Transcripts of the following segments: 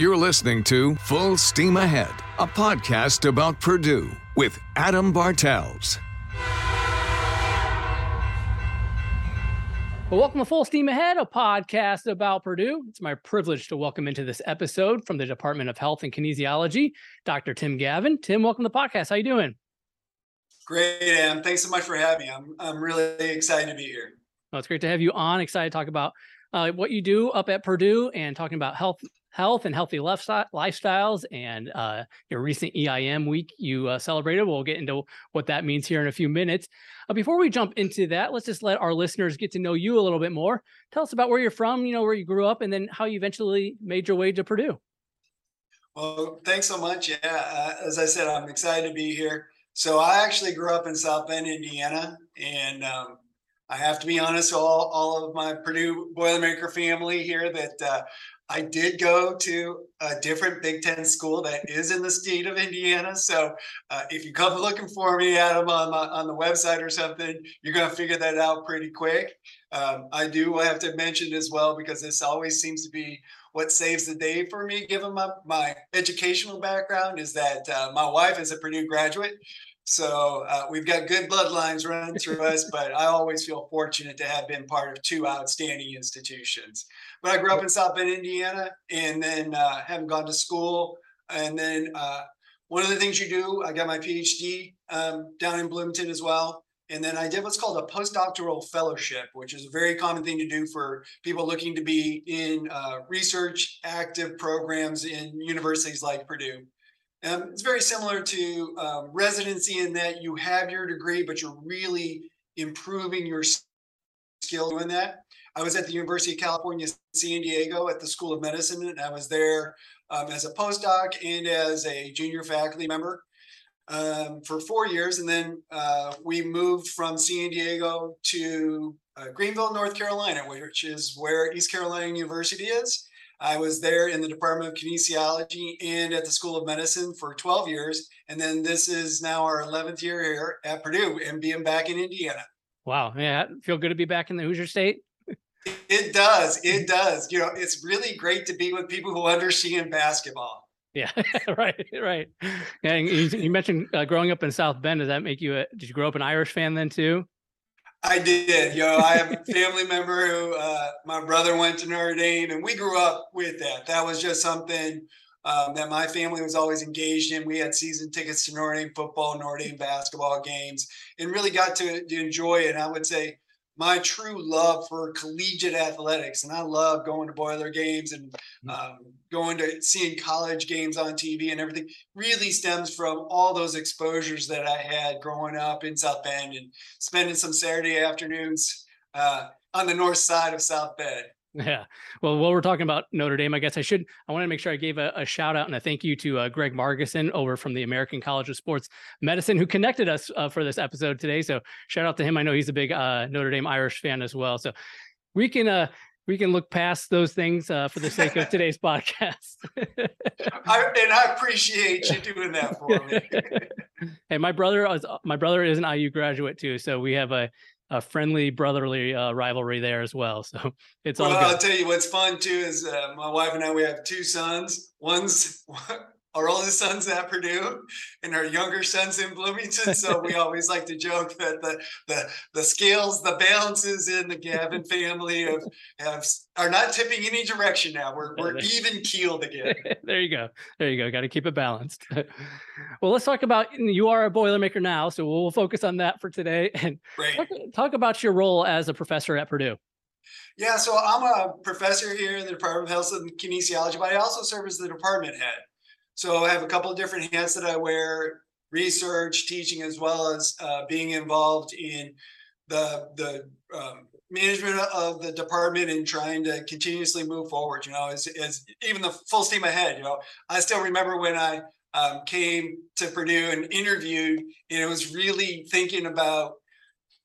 You're listening to Full Steam Ahead, a podcast about Purdue with Adam Bartels. Well, welcome to Full Steam Ahead, a podcast about Purdue. It's my privilege to welcome into this episode from the Department of Health and Kinesiology, Dr. Tim Gavin. Tim, welcome to the podcast. How you doing? Great, Am. Thanks so much for having me. I'm I'm really excited to be here. Well, it's great to have you on. Excited to talk about uh, what you do up at Purdue and talking about health health and healthy lifestyles and uh, your recent EIM week you uh, celebrated. We'll get into what that means here in a few minutes. Uh, before we jump into that, let's just let our listeners get to know you a little bit more. Tell us about where you're from, you know, where you grew up, and then how you eventually made your way to Purdue. Well, thanks so much. Yeah, uh, as I said, I'm excited to be here. So I actually grew up in South Bend, Indiana, and um, I have to be honest, all, all of my Purdue Boilermaker family here that uh, I did go to a different Big Ten school that is in the state of Indiana. So uh, if you come looking for me, Adam, on, my, on the website or something, you're going to figure that out pretty quick. Um, I do have to mention as well, because this always seems to be what saves the day for me, given my, my educational background, is that uh, my wife is a Purdue graduate. So uh, we've got good bloodlines running through us, but I always feel fortunate to have been part of two outstanding institutions. But I grew up in South Bend, Indiana, and then uh, haven't gone to school. And then uh, one of the things you do, I got my PhD um, down in Bloomington as well. And then I did what's called a postdoctoral fellowship, which is a very common thing to do for people looking to be in uh, research active programs in universities like Purdue. Um, it's very similar to um, residency in that you have your degree, but you're really improving your skill doing that. I was at the University of California, San Diego at the School of Medicine, and I was there um, as a postdoc and as a junior faculty member um, for four years. And then uh, we moved from San Diego to uh, Greenville, North Carolina, which is where East Carolina University is. I was there in the Department of Kinesiology and at the School of Medicine for 12 years. And then this is now our 11th year here at Purdue and being back in Indiana. Wow. Yeah. Feel good to be back in the Hoosier State? It does. It does. You know, it's really great to be with people who understand basketball. Yeah, right, right. Yeah, you, you mentioned uh, growing up in South Bend. Does that make you a? Did you grow up an Irish fan then too? I did. yo. I have a family member who uh, my brother went to Notre Dame, and we grew up with that. That was just something um, that my family was always engaged in. We had season tickets to Notre Dame football, Notre Dame basketball games, and really got to, to enjoy it. And I would say my true love for collegiate athletics, and I love going to Boiler games and mm. um, going to seeing college games on TV and everything. Really stems from all those exposures that I had growing up in South Bend and spending some Saturday afternoons uh, on the north side of South Bend. Yeah. Well, while we're talking about Notre Dame, I guess I should, I want to make sure I gave a, a shout out and a thank you to uh, Greg Marguson over from the American College of Sports Medicine, who connected us uh, for this episode today. So shout out to him. I know he's a big uh, Notre Dame Irish fan as well. So we can, uh, we can look past those things uh, for the sake of today's podcast. I, and I appreciate you doing that for me. hey, my brother is my brother is an IU graduate too, so we have a a friendly brotherly uh, rivalry there as well. So it's well, all. Good. I'll tell you what's fun too is uh, my wife and I we have two sons. One's our oldest son's at Purdue, and our younger son's in Bloomington. So we always like to joke that the the the scales, the balances in the Gavin family have, have are not tipping any direction now. We're we're even keeled again. there you go. There you go. Got to keep it balanced. well, let's talk about you are a Boilermaker now, so we'll focus on that for today and talk, talk about your role as a professor at Purdue. Yeah, so I'm a professor here in the Department of Health and Kinesiology, but I also serve as the department head. So I have a couple of different hats that I wear: research, teaching, as well as uh, being involved in the the um, management of the department and trying to continuously move forward. You know, as, as even the full steam ahead. You know, I still remember when I um, came to Purdue and interviewed, and it was really thinking about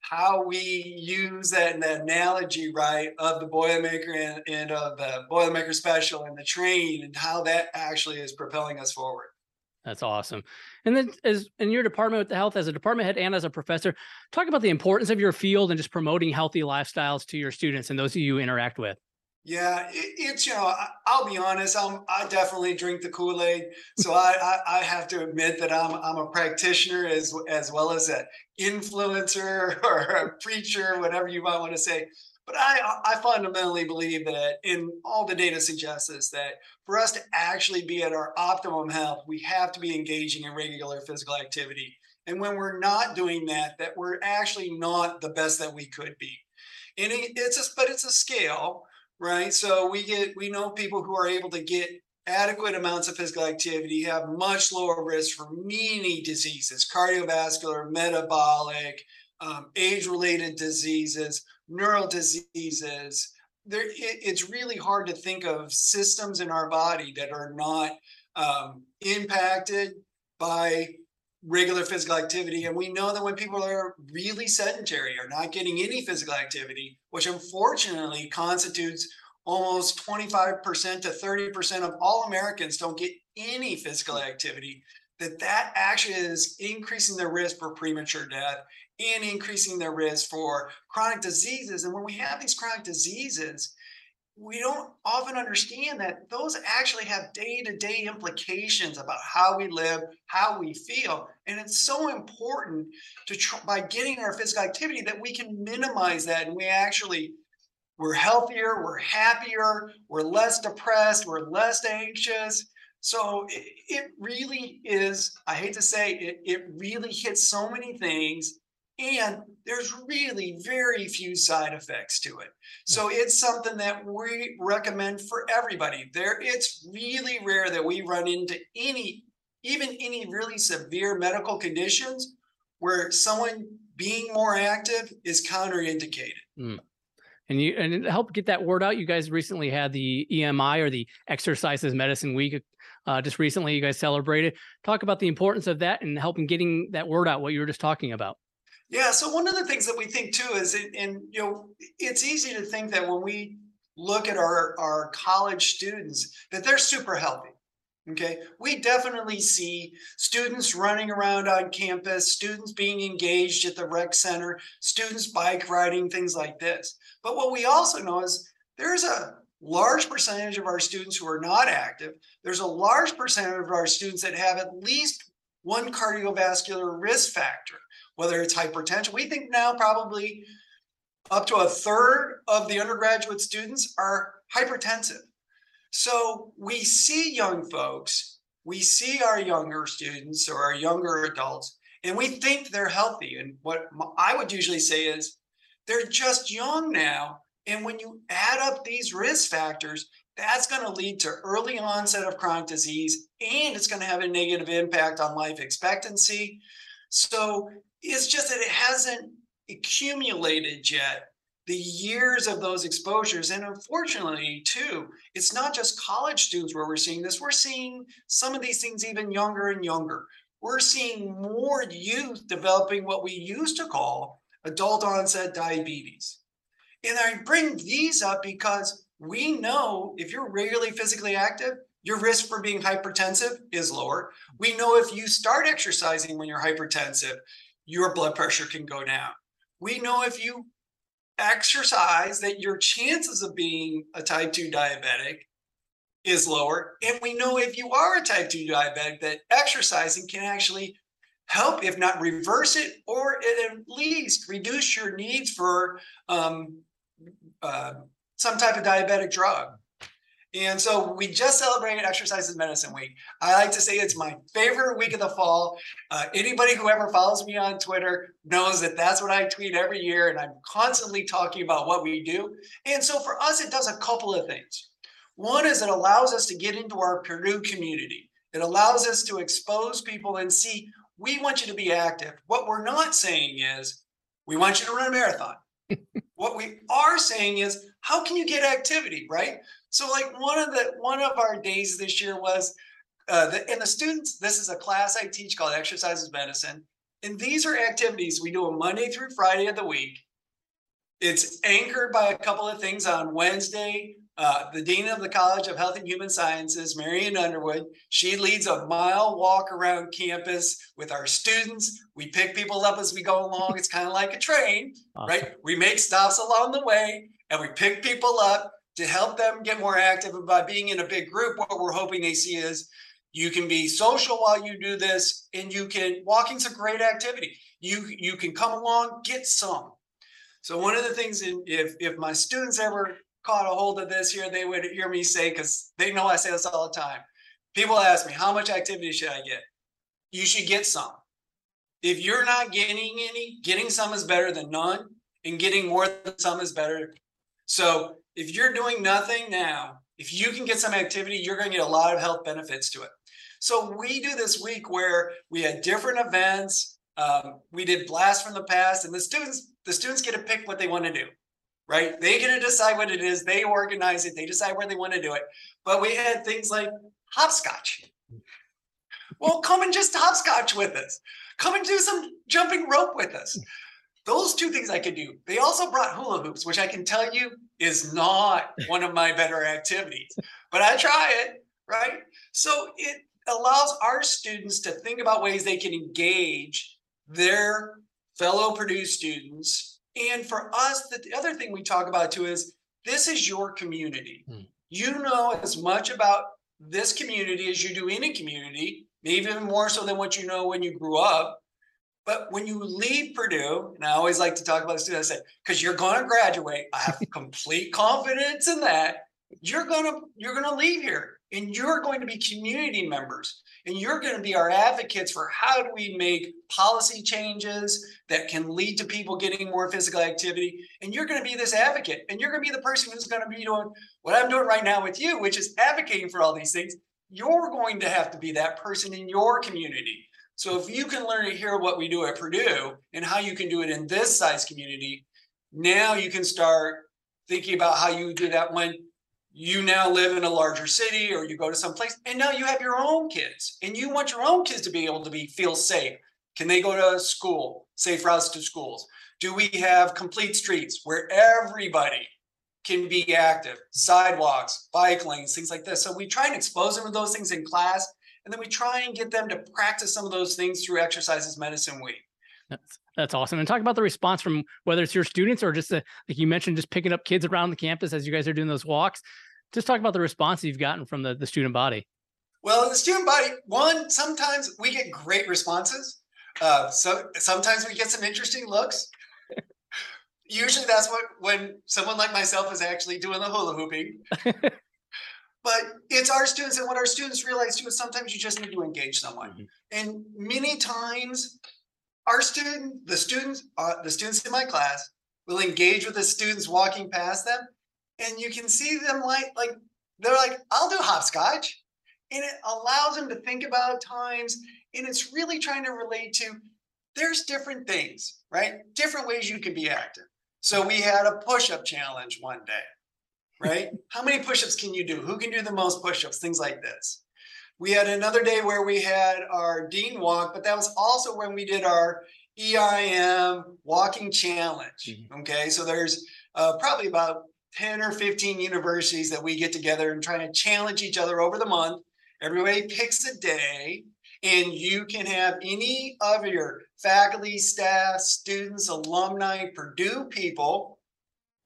how we use that, that analogy, right, of the Boilermaker and, and of the Boilermaker Special and the train and how that actually is propelling us forward. That's awesome. And then, as in your department with the health, as a department head and as a professor, talk about the importance of your field and just promoting healthy lifestyles to your students and those you interact with. Yeah, it, it's you know I, will be honest. I'm I definitely drink the Kool Aid, so I, I, I have to admit that I'm I'm a practitioner as as well as an influencer or a preacher, whatever you might want to say. But I I fundamentally believe that, and all the data suggests this, that for us to actually be at our optimum health, we have to be engaging in regular physical activity. And when we're not doing that, that we're actually not the best that we could be. And it, it's a but it's a scale right? So we get we know people who are able to get adequate amounts of physical activity have much lower risk for many diseases, cardiovascular, metabolic, um, age-related diseases, neural diseases. There, it, it's really hard to think of systems in our body that are not um, impacted by regular physical activity. And we know that when people are really sedentary or not getting any physical activity, which unfortunately constitutes almost 25% to 30% of all Americans don't get any physical activity, that that actually is increasing their risk for premature death and increasing their risk for chronic diseases. And when we have these chronic diseases, we don't often understand that those actually have day-to-day implications about how we live how we feel. And it's so important to try by getting our physical activity that we can minimize that and we actually we're healthier we're happier we're less depressed we're less anxious. So it, it really is i hate to say it it really hits so many things and there's really very few side effects to it. So it's something that we recommend for everybody. There it's really rare that we run into any even any really severe medical conditions where someone being more active is counterindicated. Mm. And you and to help get that word out, you guys recently had the EMI or the Exercise is Medicine Week. Uh, just recently, you guys celebrated. Talk about the importance of that and helping getting that word out. What you were just talking about. Yeah. So one of the things that we think too is, and you know, it's easy to think that when we look at our our college students that they're super healthy. Okay. We definitely see students running around on campus, students being engaged at the rec center, students bike riding, things like this. But what we also know is there's a large percentage of our students who are not active. There's a large percentage of our students that have at least one cardiovascular risk factor whether it's hypertension. We think now probably up to a third of the undergraduate students are hypertensive. So we see young folks, we see our younger students or our younger adults, and we think they're healthy. And what I would usually say is they're just young now. And when you add up these risk factors, that's going to lead to early onset of chronic disease and it's going to have a negative impact on life expectancy. So it's just that it hasn't accumulated yet the years of those exposures. And unfortunately, too, it's not just college students where we're seeing this. We're seeing some of these things even younger and younger. We're seeing more youth developing what we used to call adult onset diabetes. And I bring these up because we know if you're regularly physically active, your risk for being hypertensive is lower. We know if you start exercising when you're hypertensive, your blood pressure can go down. We know if you exercise that your chances of being a type 2 diabetic is lower. And we know if you are a type 2 diabetic that exercising can actually help, if not reverse it, or at least reduce your needs for um, uh, some type of diabetic drug. And so we just celebrated Exercise is Medicine Week. I like to say it's my favorite week of the fall. Uh, anybody who ever follows me on Twitter knows that that's what I tweet every year, and I'm constantly talking about what we do. And so for us, it does a couple of things. One is it allows us to get into our Purdue community. It allows us to expose people and see we want you to be active. What we're not saying is we want you to run a marathon. what we are saying is how can you get activity, right? So like one of the one of our days this year was uh, the, and the students. This is a class I teach called Exercise is Medicine, and these are activities we do on Monday through Friday of the week. It's anchored by a couple of things on Wednesday. Uh, the dean of the College of Health and Human Sciences, Marion Underwood, she leads a mile walk around campus with our students. We pick people up as we go along. It's kind of like a train, awesome. right? We make stops along the way and we pick people up to help them get more active. And by being in a big group, what we're hoping they see is you can be social while you do this, and you can walking's a great activity. You you can come along, get some. So one of the things, in, if if my students ever caught a hold of this here, they would hear me say, because they know I say this all the time. People ask me, how much activity should I get? You should get some. If you're not getting any, getting some is better than none, and getting more than some is better. So if you're doing nothing now, if you can get some activity, you're going to get a lot of health benefits to it. So we do this week where we had different events. Um, we did blast from the past, and the students the students get to pick what they want to do, right? They get to decide what it is. They organize it. They decide where they want to do it. But we had things like hopscotch. Well, come and just hopscotch with us. Come and do some jumping rope with us. Those two things I could do. They also brought hula hoops, which I can tell you is not one of my better activities, but I try it, right? So it allows our students to think about ways they can engage their fellow Purdue students. And for us, the other thing we talk about too is this is your community. Hmm. You know as much about this community as you do any community, maybe even more so than what you know when you grew up. But when you leave Purdue, and I always like to talk about this too, I say, because you're going to graduate, I have complete confidence in that. You're gonna you're gonna leave here and you're going to be community members and you're going to be our advocates for how do we make policy changes that can lead to people getting more physical activity and you're going to be this advocate and you're going to be the person who's going to be doing what i'm doing right now with you which is advocating for all these things. You're going to have to be that person in your community so if you can learn to hear what we do at purdue and how you can do it in this size community now you can start thinking about how you do that when you now live in a larger city or you go to some place and now you have your own kids and you want your own kids to be able to be feel safe. Can they go to school safe routes to schools? Do we have complete streets where everybody can be active? Sidewalks bike lanes things like this. So we try and expose them to those things in class and then we try and get them to practice some of those things through exercise is medicine week that's, that's awesome. And talk about the response from whether it's your students or just the, like you mentioned, just picking up kids around the campus as you guys are doing those walks. Just talk about the response you've gotten from the, the student body. Well, the student body, one, sometimes we get great responses. Uh, so sometimes we get some interesting looks. Usually that's what when someone like myself is actually doing the hula hooping. but it's our students, and what our students realize too is sometimes you just need to engage someone. Mm-hmm. And many times our student, the students, uh, the students in my class will engage with the students walking past them, and you can see them like like they're like, "I'll do hopscotch," and it allows them to think about times, and it's really trying to relate to. There's different things, right? Different ways you can be active. So we had a push-up challenge one day, right? How many push-ups can you do? Who can do the most push-ups? Things like this. We had another day where we had our Dean Walk, but that was also when we did our EIM walking challenge. Mm-hmm. Okay, so there's uh, probably about 10 or 15 universities that we get together and try to challenge each other over the month. Everybody picks a day, and you can have any of your faculty, staff, students, alumni, Purdue people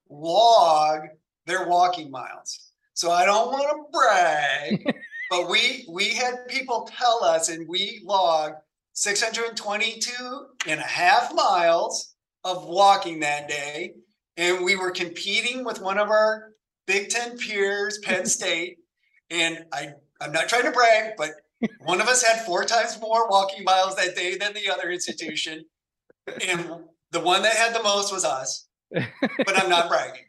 log their walking miles. So I don't want to brag. but we we had people tell us and we logged 622 and a half miles of walking that day and we were competing with one of our big 10 peers penn state and i i'm not trying to brag but one of us had four times more walking miles that day than the other institution and the one that had the most was us but i'm not bragging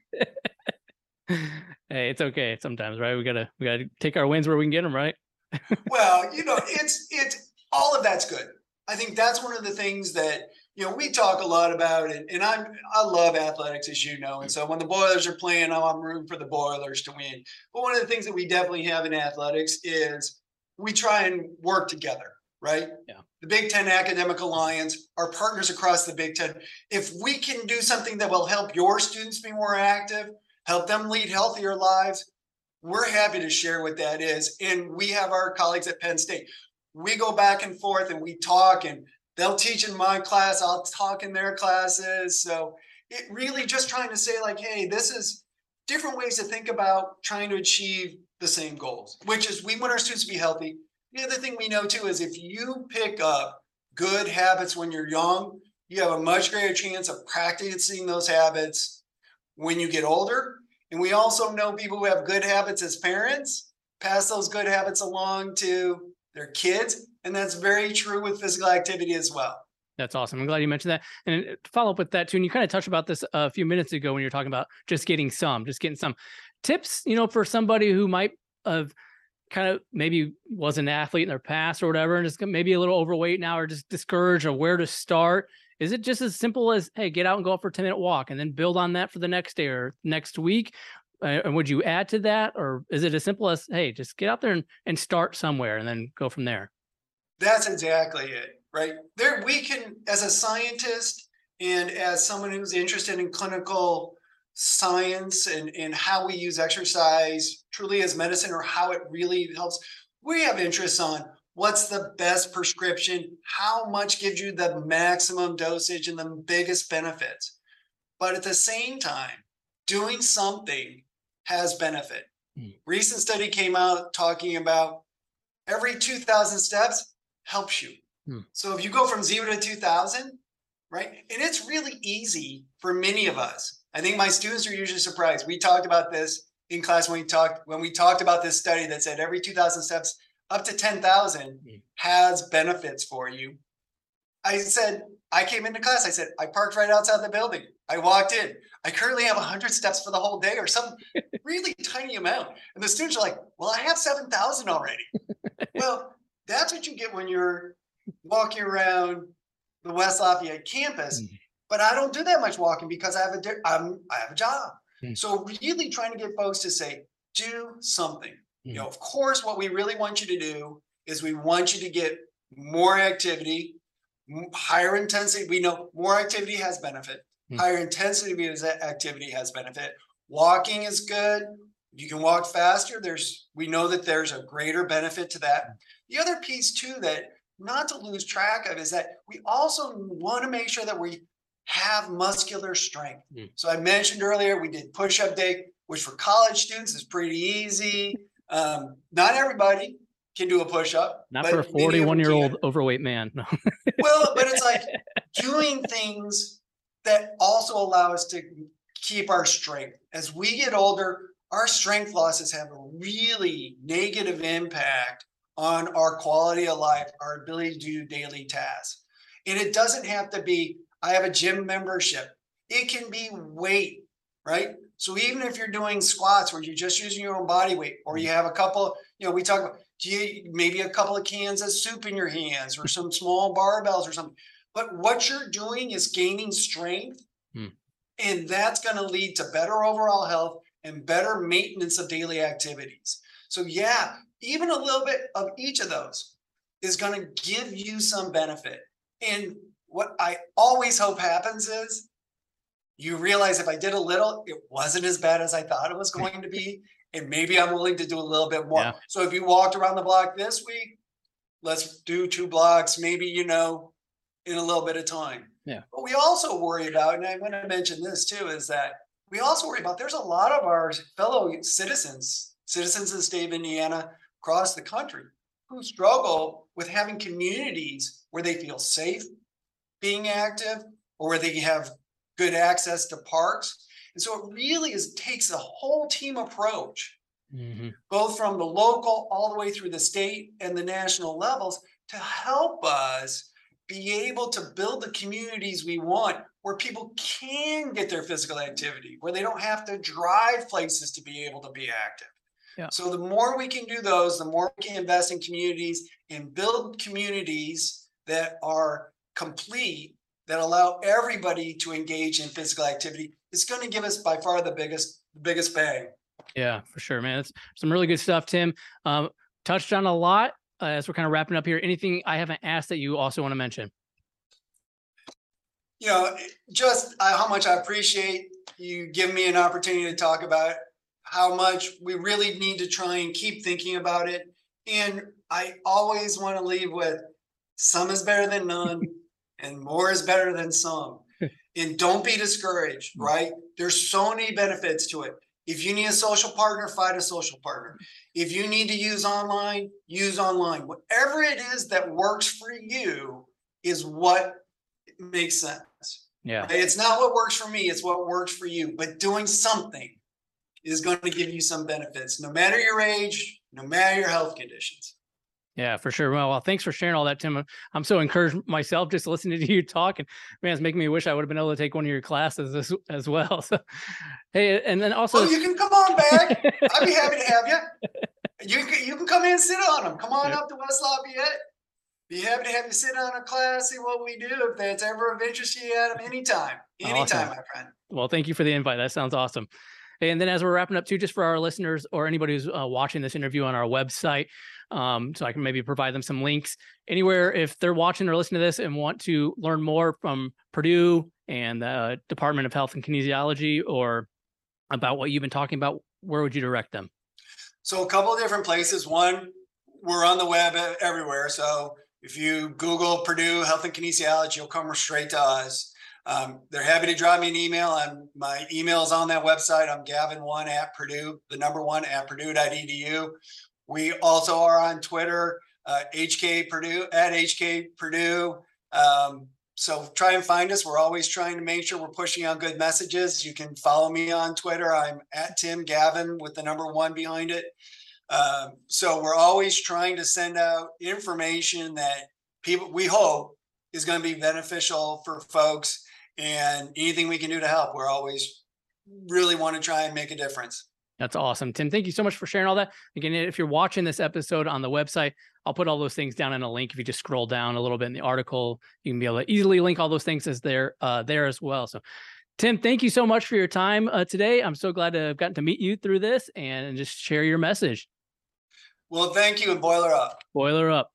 hey, it's okay sometimes, right? We gotta we gotta take our wins where we can get them, right? well, you know, it's it's all of that's good. I think that's one of the things that you know we talk a lot about, and, and I'm I love athletics, as you know, and so when the Boilers are playing, oh, I'm rooting for the Boilers to win. But one of the things that we definitely have in athletics is we try and work together, right? Yeah. The Big Ten Academic Alliance, our partners across the Big Ten. If we can do something that will help your students be more active, help them lead healthier lives. We're happy to share what that is. And we have our colleagues at Penn State. We go back and forth and we talk, and they'll teach in my class, I'll talk in their classes. So it really just trying to say, like, hey, this is different ways to think about trying to achieve the same goals, which is we want our students to be healthy. The other thing we know too is if you pick up good habits when you're young, you have a much greater chance of practicing those habits when you get older. And we also know people who have good habits as parents pass those good habits along to their kids. And that's very true with physical activity as well. That's awesome. I'm glad you mentioned that. And uh, to follow up with that too, and you kind of touched about this a few minutes ago when you're talking about just getting some, just getting some tips, you know, for somebody who might have kind of maybe was an athlete in their past or whatever, and just maybe a little overweight now or just discouraged or where to start. Is it just as simple as, hey, get out and go for a 10 minute walk and then build on that for the next day or next week? Uh, and would you add to that? Or is it as simple as, hey, just get out there and, and start somewhere and then go from there? That's exactly it, right? There, we can, as a scientist and as someone who's interested in clinical science and, and how we use exercise truly as medicine or how it really helps, we have interests on what's the best prescription, how much gives you the maximum dosage and the biggest benefits. But at the same time, doing something has benefit. Mm. Recent study came out talking about every 2000 steps helps you. Mm. So if you go from 0 to 2000, right? And it's really easy for many of us. I think my students are usually surprised. We talked about this in class when we talked when we talked about this study that said every 2000 steps up to 10,000 mm. has benefits for you. I said, I came into class. I said, I parked right outside the building. I walked in. I currently have 100 steps for the whole day or some really tiny amount. And the students are like, well, I have 7,000 already. well, that's what you get when you're walking around the West Lafayette campus. Mm-hmm. But I don't do that much walking because I have a, I'm, I have a job. Mm-hmm. So really trying to get folks to say, do something. You know, mm-hmm. of course, what we really want you to do is we want you to get more activity, higher intensity. We know more activity has benefit. Mm. Higher intensity of activity has benefit. Walking is good. You can walk faster. There's we know that there's a greater benefit to that. Hmm. The other piece too that not to lose track of is that we also want to make sure that we have muscular strength. So I mentioned earlier we did push-up day, which for college students is pretty easy. Um, not everybody can do a push up. Not for a 41 year old overweight man. No. well, but it's like doing things that also allow us to keep our strength. As we get older, our strength losses have a really negative impact on our quality of life, our ability to do daily tasks. And it doesn't have to be, I have a gym membership. It can be weight, right? So even if you're doing squats where you're just using your own body weight, or you have a couple, you know, we talk about do you maybe a couple of cans of soup in your hands or some small barbells or something. But what you're doing is gaining strength, hmm. and that's going to lead to better overall health and better maintenance of daily activities. So yeah, even a little bit of each of those is going to give you some benefit. And what I always hope happens is you realize if I did a little, it wasn't as bad as I thought it was going to be. And maybe I'm willing to do a little bit more. Yeah. So if you walked around the block this week, let's do two blocks, maybe, you know, in a little bit of time. Yeah. But we also worry about, and I want to mention this too, is that we also worry about there's a lot of our fellow citizens, citizens of the state of Indiana across the country who struggle with having communities where they feel safe being active or where they have good access to parks. And so it really is takes a whole team approach, mm-hmm. both from the local all the way through the state and the national levels, to help us be able to build the communities we want where people can get their physical activity, where they don't have to drive places to be able to be active. Yeah. So the more we can do those, the more we can invest in communities and build communities that are complete that allow everybody to engage in physical activity is going to give us by far the biggest biggest bang. Yeah, for sure, man. That's some really good stuff, Tim. Um, touched on a lot uh, as we're kind of wrapping up here. Anything I haven't asked that you also want to mention? You know, just uh, how much I appreciate you giving me an opportunity to talk about how much we really need to try and keep thinking about it. And I always want to leave with some is better than none and more is better than some. and don't be discouraged, mm. right? There's so many benefits to it. If you need a social partner, find a social partner. If you need to use online, use online. Whatever it is that works for you is what makes sense. Yeah. It's not what works for me, it's what works for you. But doing something is going to give you some benefits, no matter your age, no matter your health conditions. Yeah, for sure. Well, well, thanks for sharing all that, Tim. I'm so encouraged myself just listening to you talk, and man, it's making me wish I would have been able to take one of your classes as, as well. So, hey, and then also, oh, you can come on back. I'd be happy to have you. You can you can come in and sit on them. Come on up to West Lafayette. Be happy to have you sit on a class, see what we do. If that's ever of interest to you, Adam, anytime, anytime, awesome. my friend. Well, thank you for the invite. That sounds awesome. And then as we're wrapping up too, just for our listeners or anybody who's uh, watching this interview on our website, um, so I can maybe provide them some links anywhere if they're watching or listening to this and want to learn more from Purdue and the Department of Health and Kinesiology or about what you've been talking about, where would you direct them? So a couple of different places. One, we're on the web everywhere. So if you Google Purdue Health and Kinesiology, you'll come straight to us. Um, they're happy to drop me an email. I'm, my email is on that website. I'm Gavin1 at Purdue, the number one at Purdue.edu. We also are on Twitter, uh, HK Purdue at HK Purdue. Um, so try and find us. We're always trying to make sure we're pushing out good messages. You can follow me on Twitter. I'm at Tim Gavin with the number one behind it. Um, so we're always trying to send out information that people we hope is going to be beneficial for folks and anything we can do to help. We're always really want to try and make a difference. That's awesome. Tim, thank you so much for sharing all that. Again, if you're watching this episode on the website, I'll put all those things down in a link. If you just scroll down a little bit in the article, you can be able to easily link all those things as there uh, there as well. So, Tim, thank you so much for your time uh, today. I'm so glad to have gotten to meet you through this and just share your message. Well, thank you and boiler up. Boiler up.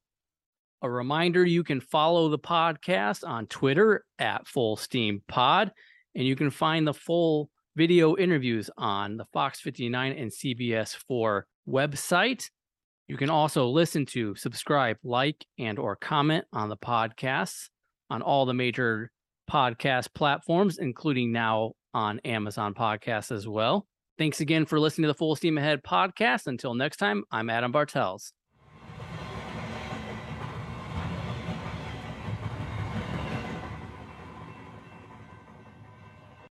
A reminder you can follow the podcast on Twitter at Full Steam Pod, and you can find the full video interviews on the Fox 59 and CBS 4 website. You can also listen to, subscribe, like, and or comment on the podcasts on all the major podcast platforms, including now on Amazon Podcasts as well. Thanks again for listening to the Full Steam Ahead podcast. Until next time, I'm Adam Bartels.